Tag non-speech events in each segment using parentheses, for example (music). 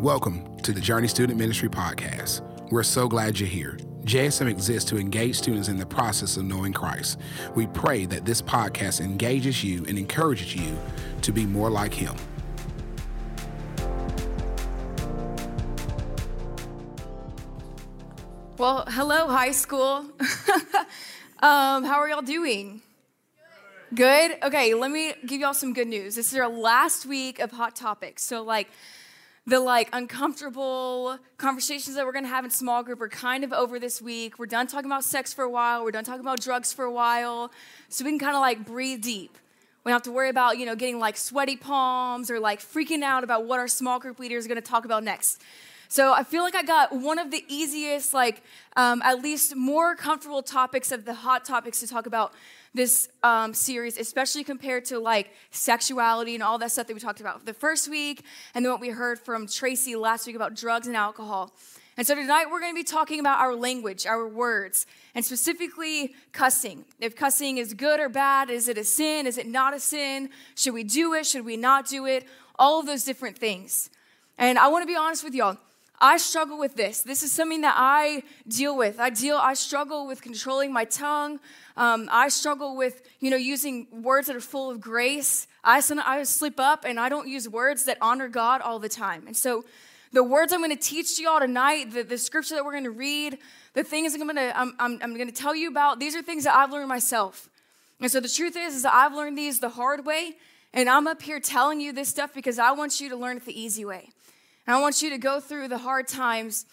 Welcome to the Journey Student Ministry Podcast. We're so glad you're here. JSM exists to engage students in the process of knowing Christ. We pray that this podcast engages you and encourages you to be more like Him. Well, hello, high school. (laughs) um, how are y'all doing? Good. Okay, let me give y'all some good news. This is our last week of Hot Topics. So, like, the like uncomfortable conversations that we're gonna have in small group are kind of over this week. We're done talking about sex for a while. We're done talking about drugs for a while. So we can kind of like breathe deep. We don't have to worry about, you know, getting like sweaty palms or like freaking out about what our small group leader is gonna talk about next. So I feel like I got one of the easiest, like um, at least more comfortable topics of the hot topics to talk about this um, series, especially compared to like sexuality and all that stuff that we talked about the first week, and then what we heard from Tracy last week about drugs and alcohol. And so tonight we're going to be talking about our language, our words, and specifically cussing. If cussing is good or bad, is it a sin? Is it not a sin? Should we do it? Should we not do it? All of those different things. And I want to be honest with y'all. I struggle with this. This is something that I deal with. I deal. I struggle with controlling my tongue. Um, I struggle with you know using words that are full of grace. I I slip up and I don't use words that honor God all the time. And so, the words I'm going to teach y'all tonight, the, the scripture that we're going to read, the things I'm going to I'm, I'm, I'm going to tell you about. These are things that I've learned myself. And so the truth is, is that I've learned these the hard way, and I'm up here telling you this stuff because I want you to learn it the easy way. And I want you to go through the hard times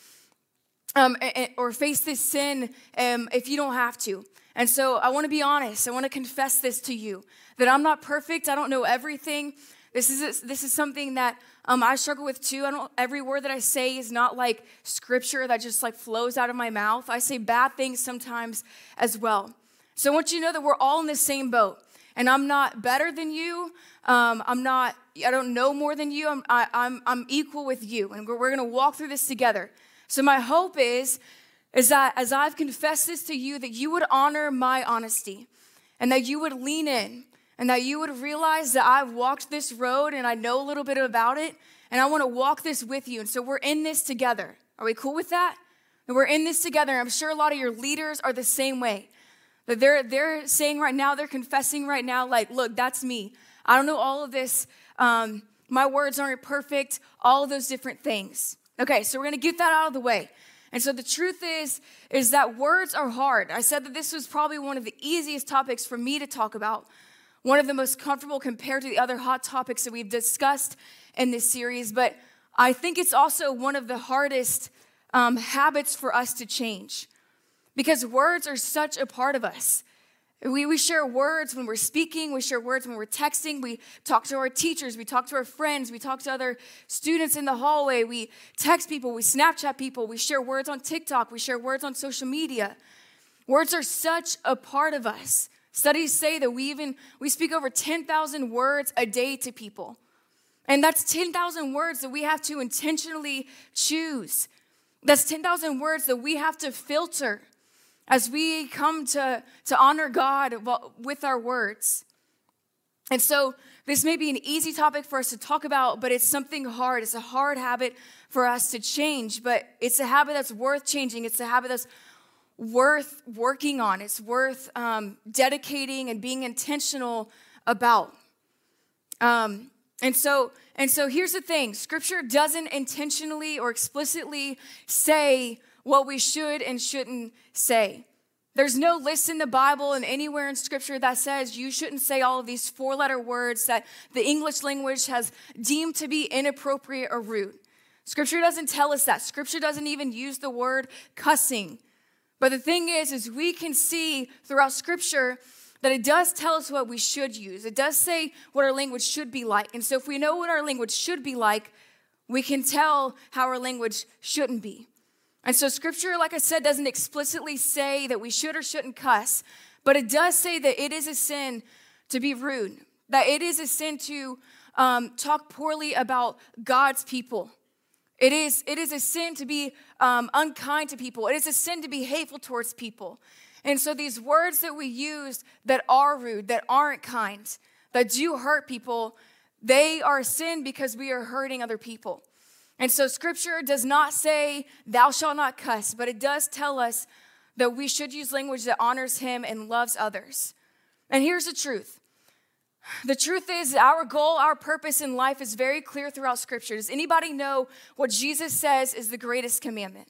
um, or face this sin um, if you don't have to. And so I want to be honest. I want to confess this to you that I'm not perfect. I don't know everything. This is this is something that um, I struggle with too. I don't. Every word that I say is not like scripture that just like flows out of my mouth. I say bad things sometimes as well. So I want you to know that we're all in the same boat. And I'm not better than you. Um, I'm not, I don't know more than you. I'm, I, am i am i am equal with you. And we're, we're going to walk through this together. So my hope is, is that as I've confessed this to you, that you would honor my honesty and that you would lean in and that you would realize that I've walked this road and I know a little bit about it and I want to walk this with you. And so we're in this together. Are we cool with that? And we're in this together. I'm sure a lot of your leaders are the same way. That they're, they're saying right now, they're confessing right now, like, look, that's me. I don't know all of this. Um, my words aren't perfect, all those different things. Okay, so we're gonna get that out of the way. And so the truth is, is that words are hard. I said that this was probably one of the easiest topics for me to talk about, one of the most comfortable compared to the other hot topics that we've discussed in this series. But I think it's also one of the hardest um, habits for us to change because words are such a part of us. We, we share words when we're speaking, we share words when we're texting, we talk to our teachers, we talk to our friends, we talk to other students in the hallway, we text people, we Snapchat people, we share words on TikTok, we share words on social media. Words are such a part of us. Studies say that we even we speak over 10,000 words a day to people. And that's 10,000 words that we have to intentionally choose. That's 10,000 words that we have to filter as we come to, to honor God with our words. And so, this may be an easy topic for us to talk about, but it's something hard. It's a hard habit for us to change, but it's a habit that's worth changing. It's a habit that's worth working on. It's worth um, dedicating and being intentional about. Um, and so, and so here's the thing: Scripture doesn't intentionally or explicitly say what we should and shouldn't say. There's no list in the Bible and anywhere in Scripture that says you shouldn't say all of these four letter words that the English language has deemed to be inappropriate or rude. Scripture doesn't tell us that. Scripture doesn't even use the word cussing. But the thing is, is we can see throughout Scripture that it does tell us what we should use. It does say what our language should be like. And so if we know what our language should be like, we can tell how our language shouldn't be. And so, scripture, like I said, doesn't explicitly say that we should or shouldn't cuss, but it does say that it is a sin to be rude, that it is a sin to um, talk poorly about God's people. It is, it is a sin to be um, unkind to people. It is a sin to be hateful towards people. And so, these words that we use that are rude, that aren't kind, that do hurt people, they are sin because we are hurting other people. And so scripture does not say, thou shalt not cuss, but it does tell us that we should use language that honors him and loves others. And here's the truth the truth is, our goal, our purpose in life is very clear throughout Scripture. Does anybody know what Jesus says is the greatest commandment?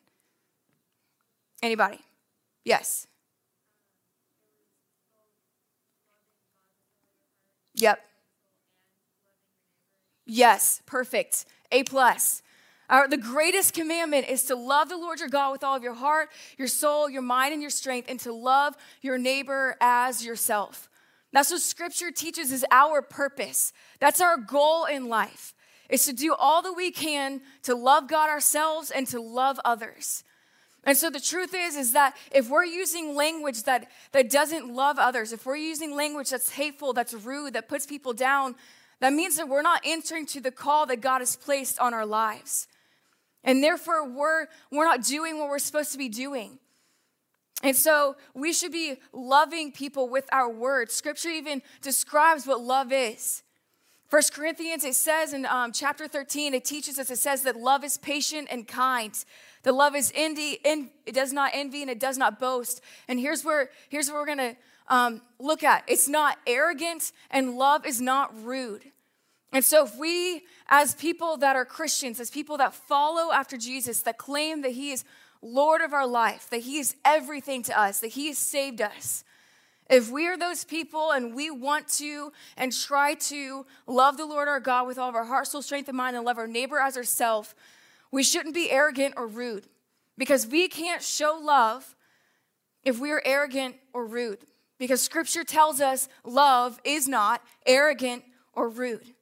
Anybody? Yes. Yep. Yes, perfect. A plus. Our, the greatest commandment is to love the Lord your God with all of your heart, your soul, your mind, and your strength, and to love your neighbor as yourself. That's what scripture teaches is our purpose. That's our goal in life, is to do all that we can to love God ourselves and to love others. And so the truth is, is that if we're using language that, that doesn't love others, if we're using language that's hateful, that's rude, that puts people down, that means that we're not answering to the call that God has placed on our lives. And therefore, we're, we're not doing what we're supposed to be doing. And so we should be loving people with our words. Scripture even describes what love is. First Corinthians, it says in um, chapter 13, it teaches us, it says that love is patient and kind. The love is envy, en- it does not envy and it does not boast. And here's where, here's where we're gonna um, look at it's not arrogant and love is not rude. And so, if we, as people that are Christians, as people that follow after Jesus, that claim that He is Lord of our life, that He is everything to us, that He has saved us. If we are those people and we want to and try to love the Lord our God with all of our heart, soul, strength, and mind, and love our neighbor as ourselves, we shouldn't be arrogant or rude because we can't show love if we are arrogant or rude. Because scripture tells us love is not arrogant or rude.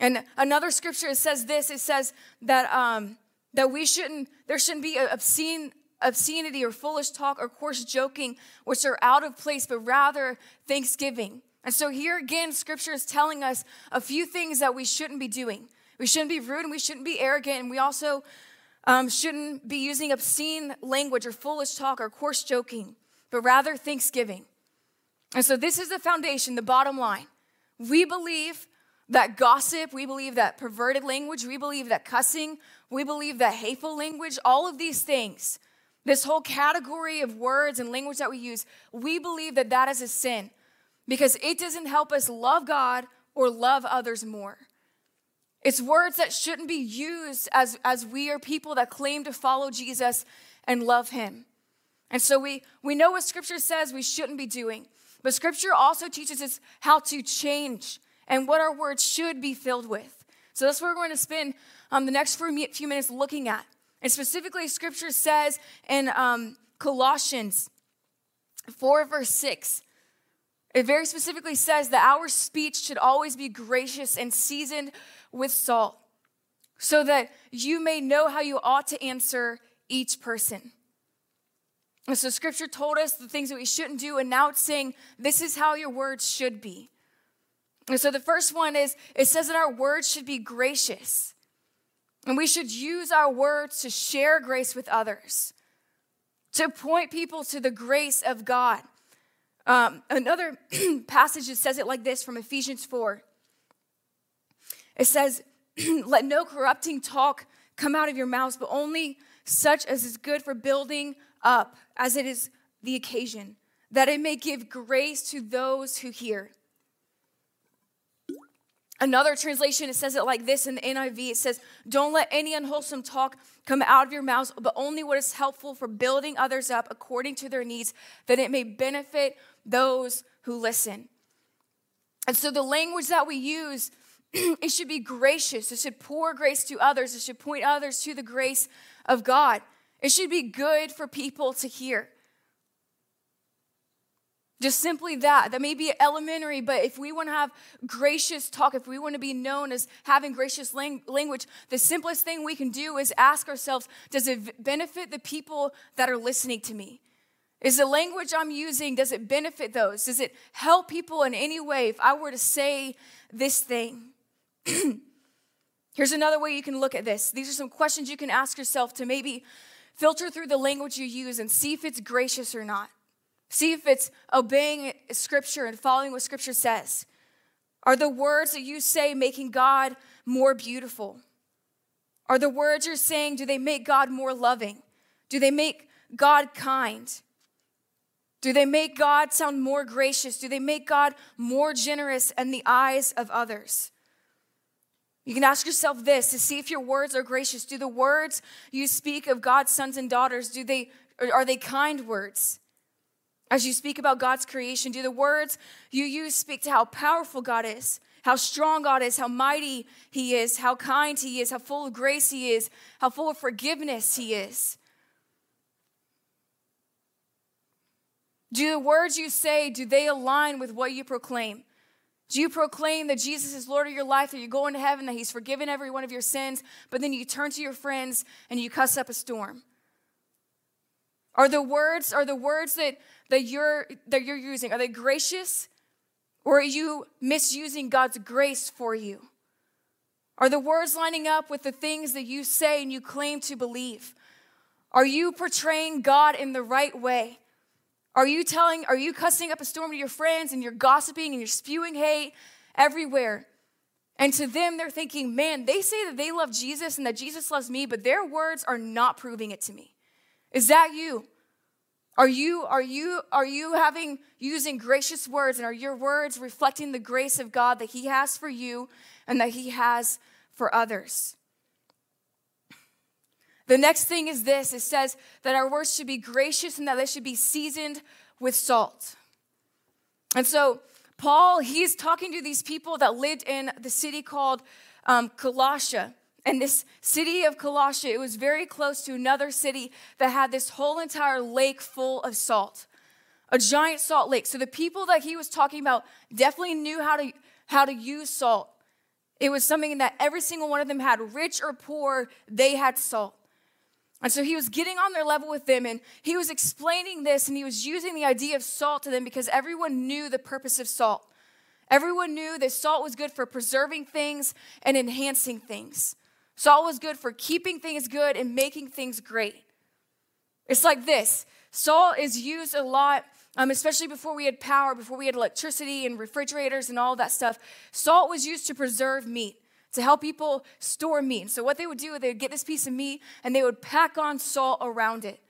And another scripture says this it says that um, that we shouldn't, there shouldn't be obscene, obscenity or foolish talk or coarse joking, which are out of place, but rather thanksgiving. And so here again, scripture is telling us a few things that we shouldn't be doing. We shouldn't be rude and we shouldn't be arrogant, and we also um, shouldn't be using obscene language or foolish talk or coarse joking, but rather thanksgiving. And so this is the foundation, the bottom line. We believe that gossip, we believe that perverted language, we believe that cussing, we believe that hateful language, all of these things, this whole category of words and language that we use, we believe that that is a sin because it doesn't help us love God or love others more. It's words that shouldn't be used as, as we are people that claim to follow Jesus and love him. And so we, we know what scripture says we shouldn't be doing, but scripture also teaches us how to change and what our words should be filled with. So that's what we're going to spend um, the next few minutes looking at. And specifically, scripture says in um, Colossians 4, verse 6, it very specifically says that our speech should always be gracious and seasoned with salt, so that you may know how you ought to answer each person. And so, scripture told us the things that we shouldn't do, and now it's saying this is how your words should be. And so the first one is it says that our words should be gracious. And we should use our words to share grace with others, to point people to the grace of God. Um, another (clears throat) passage that says it like this from Ephesians 4 it says, (clears throat) Let no corrupting talk come out of your mouths, but only such as is good for building up, as it is the occasion, that it may give grace to those who hear. Another translation, it says it like this in the NIV it says, Don't let any unwholesome talk come out of your mouths, but only what is helpful for building others up according to their needs, that it may benefit those who listen. And so the language that we use, (clears throat) it should be gracious. It should pour grace to others. It should point others to the grace of God. It should be good for people to hear. Just simply that. That may be elementary, but if we want to have gracious talk, if we want to be known as having gracious language, the simplest thing we can do is ask ourselves Does it benefit the people that are listening to me? Is the language I'm using, does it benefit those? Does it help people in any way if I were to say this thing? (clears throat) Here's another way you can look at this. These are some questions you can ask yourself to maybe filter through the language you use and see if it's gracious or not. See if it's obeying Scripture and following what Scripture says. Are the words that you say making God more beautiful? Are the words you're saying, do they make God more loving? Do they make God kind? Do they make God sound more gracious? Do they make God more generous in the eyes of others? You can ask yourself this to see if your words are gracious. Do the words you speak of God's sons and daughters, do they are they kind words? As you speak about God's creation, do the words you use speak to how powerful God is, how strong God is, how mighty He is, how kind He is, how full of grace He is, how full of forgiveness He is? Do the words you say, do they align with what you proclaim? Do you proclaim that Jesus is Lord of your life, that you're going to heaven, that He's forgiven every one of your sins, but then you turn to your friends and you cuss up a storm? Are the words, are the words that, that you're that you're using, are they gracious? Or are you misusing God's grace for you? Are the words lining up with the things that you say and you claim to believe? Are you portraying God in the right way? Are you telling, are you cussing up a storm to your friends and you're gossiping and you're spewing hate everywhere? And to them, they're thinking, man, they say that they love Jesus and that Jesus loves me, but their words are not proving it to me. Is that you? Are you are you are you having using gracious words and are your words reflecting the grace of God that he has for you and that he has for others? The next thing is this it says that our words should be gracious and that they should be seasoned with salt. And so, Paul, he's talking to these people that lived in the city called um, Colossia. And this city of Colossia, it was very close to another city that had this whole entire lake full of salt, a giant salt lake. So the people that he was talking about definitely knew how to, how to use salt. It was something that every single one of them had, rich or poor, they had salt. And so he was getting on their level with them and he was explaining this and he was using the idea of salt to them because everyone knew the purpose of salt. Everyone knew that salt was good for preserving things and enhancing things. Salt was good for keeping things good and making things great. It's like this salt is used a lot, um, especially before we had power, before we had electricity and refrigerators and all that stuff. Salt was used to preserve meat to help people store meat. So, what they would do, is they would get this piece of meat and they would pack on salt around it.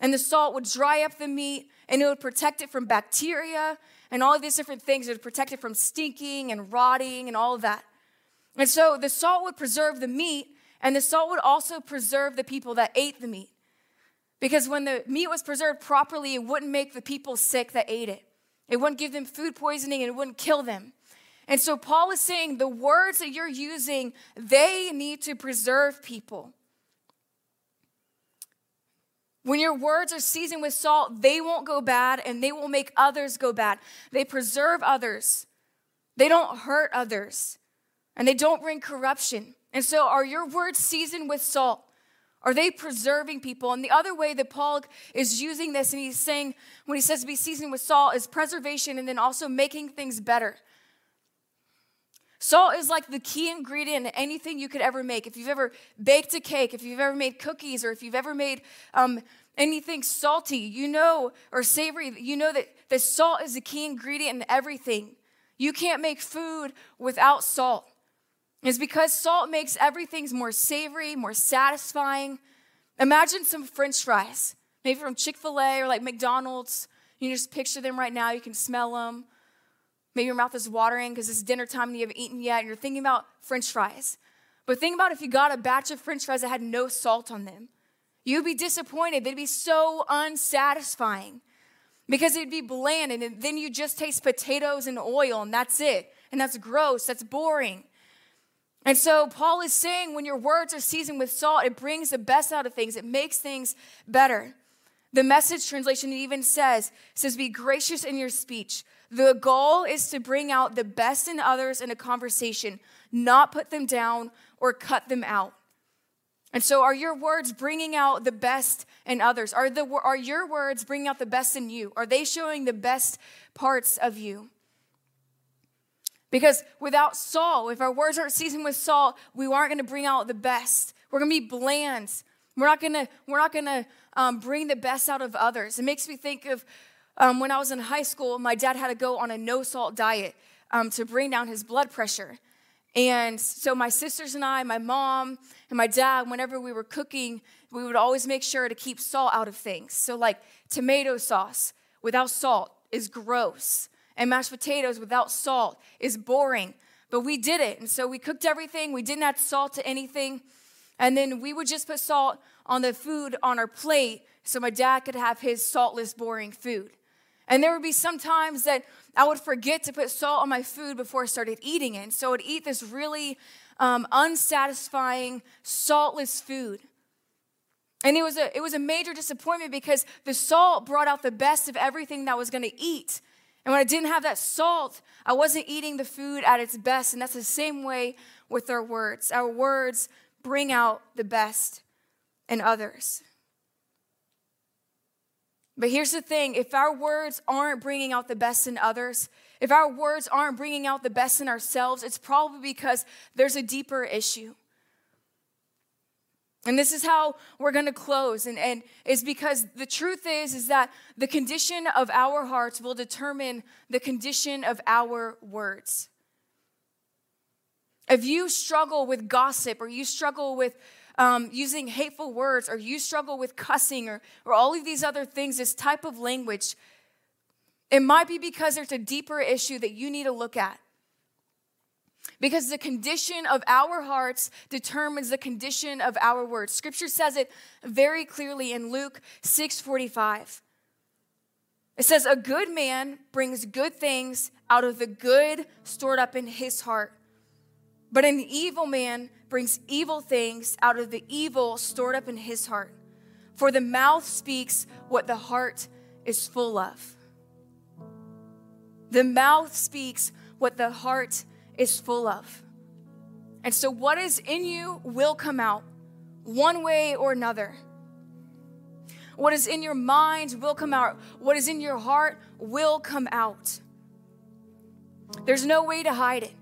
And the salt would dry up the meat and it would protect it from bacteria and all of these different things. It would protect it from stinking and rotting and all of that. And so, the salt would preserve the meat and the salt would also preserve the people that ate the meat. Because when the meat was preserved properly, it wouldn't make the people sick that ate it. It wouldn't give them food poisoning and it wouldn't kill them. And so Paul is saying the words that you're using, they need to preserve people. When your words are seasoned with salt, they won't go bad and they will make others go bad. They preserve others, they don't hurt others, and they don't bring corruption. And so, are your words seasoned with salt? Are they preserving people? And the other way that Paul is using this, and he's saying, when he says to be seasoned with salt, is preservation and then also making things better. Salt is like the key ingredient in anything you could ever make. If you've ever baked a cake, if you've ever made cookies, or if you've ever made um, anything salty, you know, or savory, you know that the salt is the key ingredient in everything. You can't make food without salt. It's because salt makes everything more savory, more satisfying. Imagine some french fries, maybe from Chick fil A or like McDonald's. You just picture them right now, you can smell them. Maybe your mouth is watering because it's dinner time and you haven't eaten yet and you're thinking about french fries. But think about if you got a batch of french fries that had no salt on them. You'd be disappointed. They'd be so unsatisfying because it'd be bland and then you just taste potatoes and oil and that's it. And that's gross, that's boring. And so Paul is saying when your words are seasoned with salt, it brings the best out of things, it makes things better. The message translation even says, says, be gracious in your speech. The goal is to bring out the best in others in a conversation, not put them down or cut them out. And so, are your words bringing out the best in others? Are, the, are your words bringing out the best in you? Are they showing the best parts of you? Because without salt, if our words aren't seasoned with salt, we aren't going to bring out the best. We're going to be bland. We're not going to. We're not going to um, bring the best out of others. It makes me think of um, when I was in high school, my dad had to go on a no salt diet um, to bring down his blood pressure. And so my sisters and I, my mom and my dad, whenever we were cooking, we would always make sure to keep salt out of things. So, like tomato sauce without salt is gross, and mashed potatoes without salt is boring. But we did it. And so we cooked everything, we didn't add salt to anything. And then we would just put salt on the food on our plate so my dad could have his saltless, boring food. And there would be some times that I would forget to put salt on my food before I started eating it. And So I would eat this really um, unsatisfying, saltless food. And it was, a, it was a major disappointment because the salt brought out the best of everything that I was going to eat. And when I didn't have that salt, I wasn't eating the food at its best. And that's the same way with our words. Our words bring out the best in others. But here's the thing if our words aren't bringing out the best in others, if our words aren't bringing out the best in ourselves, it's probably because there's a deeper issue. And this is how we're going to close. And, and it's because the truth is, is that the condition of our hearts will determine the condition of our words. If you struggle with gossip or you struggle with um, using hateful words or you struggle with cussing or, or all of these other things, this type of language, it might be because there's a deeper issue that you need to look at. Because the condition of our hearts determines the condition of our words. Scripture says it very clearly in Luke 6:45. It says, A good man brings good things out of the good stored up in his heart. But an evil man brings evil things out of the evil stored up in his heart. For the mouth speaks what the heart is full of. The mouth speaks what the heart is full of. And so, what is in you will come out one way or another. What is in your mind will come out. What is in your heart will come out. There's no way to hide it.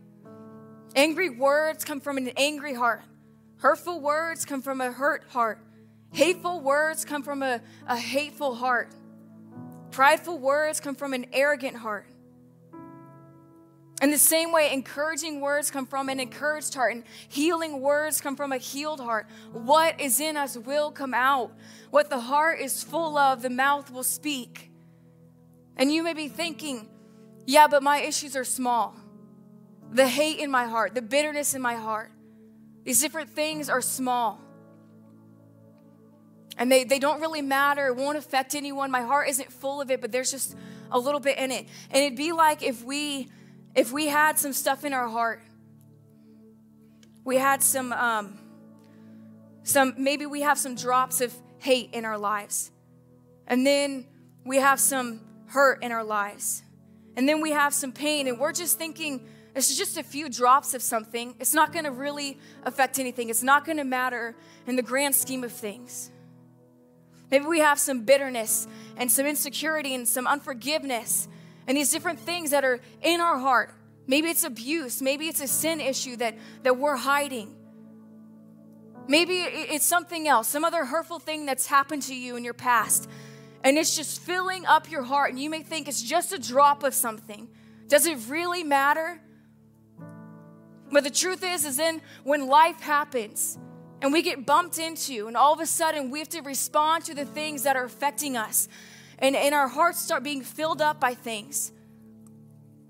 Angry words come from an angry heart. Hurtful words come from a hurt heart. Hateful words come from a, a hateful heart. Prideful words come from an arrogant heart. In the same way, encouraging words come from an encouraged heart, and healing words come from a healed heart. What is in us will come out. What the heart is full of, the mouth will speak. And you may be thinking, yeah, but my issues are small. The hate in my heart, the bitterness in my heart, these different things are small. And they, they don't really matter. It won't affect anyone. My heart isn't full of it, but there's just a little bit in it. And it'd be like if we if we had some stuff in our heart, we had some, um, some maybe we have some drops of hate in our lives, and then we have some hurt in our lives, and then we have some pain, and we're just thinking it's just a few drops of something. It's not going to really affect anything. It's not going to matter in the grand scheme of things. Maybe we have some bitterness and some insecurity and some unforgiveness and these different things that are in our heart. Maybe it's abuse, maybe it's a sin issue that, that we're hiding. Maybe it's something else, some other hurtful thing that's happened to you in your past. And it's just filling up your heart, and you may think it's just a drop of something. Does it really matter? But the truth is, is then when life happens and we get bumped into, and all of a sudden we have to respond to the things that are affecting us and, and our hearts start being filled up by things.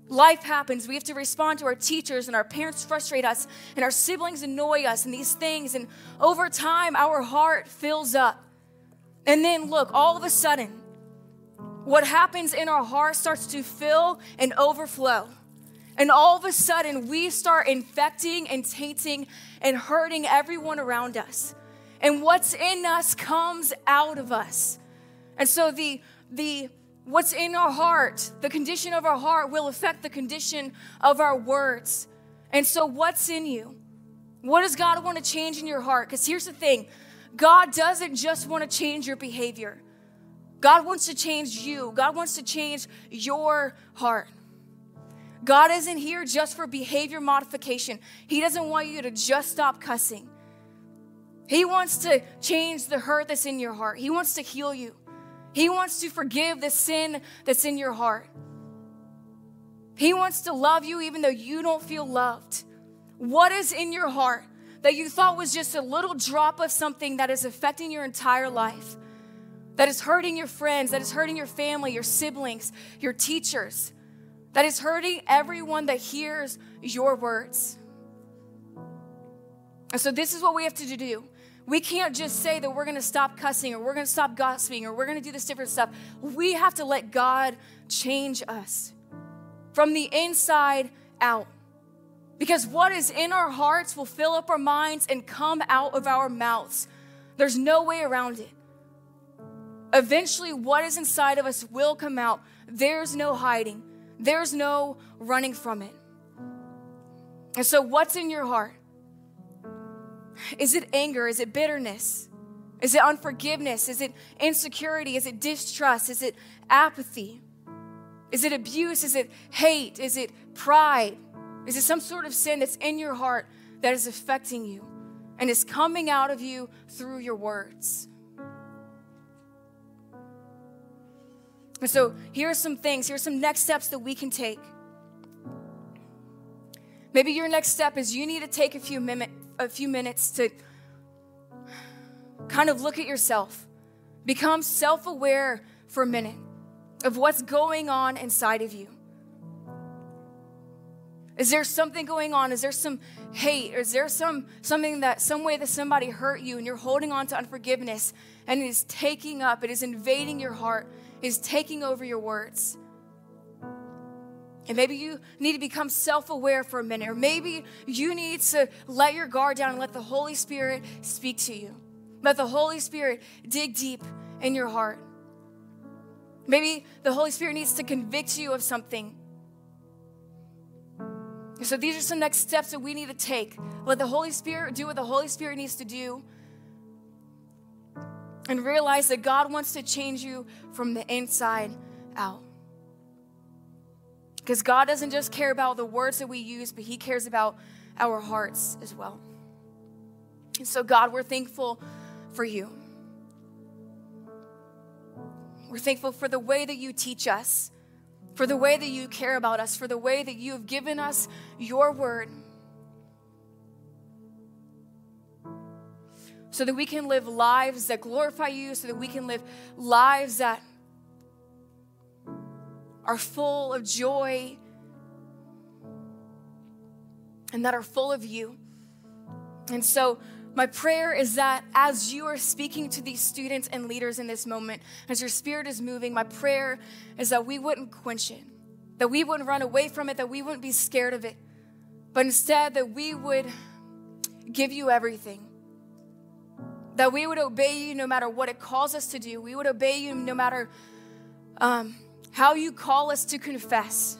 Life happens. We have to respond to our teachers, and our parents frustrate us, and our siblings annoy us, and these things. And over time, our heart fills up. And then, look, all of a sudden, what happens in our heart starts to fill and overflow. And all of a sudden, we start infecting and tainting and hurting everyone around us. And what's in us comes out of us. And so the the what's in our heart, the condition of our heart will affect the condition of our words. And so what's in you? What does God want to change in your heart? Because here's the thing God doesn't just want to change your behavior, God wants to change you. God wants to change your heart. God isn't here just for behavior modification. He doesn't want you to just stop cussing. He wants to change the hurt that's in your heart. He wants to heal you. He wants to forgive the sin that's in your heart. He wants to love you even though you don't feel loved. What is in your heart that you thought was just a little drop of something that is affecting your entire life? That is hurting your friends, that is hurting your family, your siblings, your teachers, that is hurting everyone that hears your words. And so, this is what we have to do. We can't just say that we're gonna stop cussing or we're gonna stop gossiping or we're gonna do this different stuff. We have to let God change us from the inside out. Because what is in our hearts will fill up our minds and come out of our mouths. There's no way around it. Eventually, what is inside of us will come out. There's no hiding, there's no running from it. And so, what's in your heart? Is it anger? Is it bitterness? Is it unforgiveness? Is it insecurity? Is it distrust? Is it apathy? Is it abuse? Is it hate? Is it pride? Is it some sort of sin that's in your heart that is affecting you and is coming out of you through your words? And so, here are some things, here are some next steps that we can take. Maybe your next step is you need to take a few, mim- a few minutes to kind of look at yourself, become self aware for a minute of what's going on inside of you. Is there something going on? Is there some hate? Is there some something that some way that somebody hurt you and you're holding on to unforgiveness and it is taking up, it is invading your heart, it is taking over your words? And maybe you need to become self aware for a minute, or maybe you need to let your guard down and let the Holy Spirit speak to you. Let the Holy Spirit dig deep in your heart. Maybe the Holy Spirit needs to convict you of something. So these are some next steps that we need to take. Let the Holy Spirit do what the Holy Spirit needs to do. And realize that God wants to change you from the inside out. Because God doesn't just care about the words that we use, but He cares about our hearts as well. And so, God, we're thankful for you. We're thankful for the way that you teach us, for the way that you care about us, for the way that you have given us your word. So that we can live lives that glorify you, so that we can live lives that are full of joy and that are full of you. And so, my prayer is that as you are speaking to these students and leaders in this moment, as your spirit is moving, my prayer is that we wouldn't quench it, that we wouldn't run away from it, that we wouldn't be scared of it, but instead that we would give you everything. That we would obey you no matter what it calls us to do. We would obey you no matter um, how you call us to confess.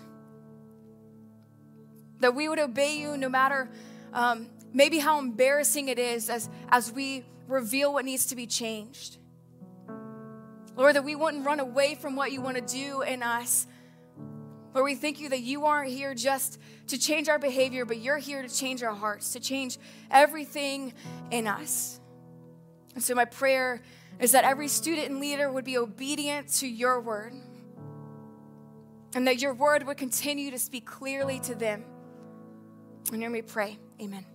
That we would obey you no matter um, maybe how embarrassing it is as, as we reveal what needs to be changed. Lord, that we wouldn't run away from what you want to do in us. Lord, we thank you that you aren't here just to change our behavior, but you're here to change our hearts, to change everything in us. And so, my prayer is that every student and leader would be obedient to your word and that your word would continue to speak clearly to them. And hear me pray. Amen.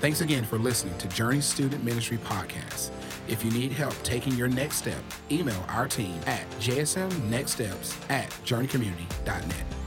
Thanks again for listening to Journey Student Ministry Podcast. If you need help taking your next step, email our team at jsmnextsteps at journeycommunity.net.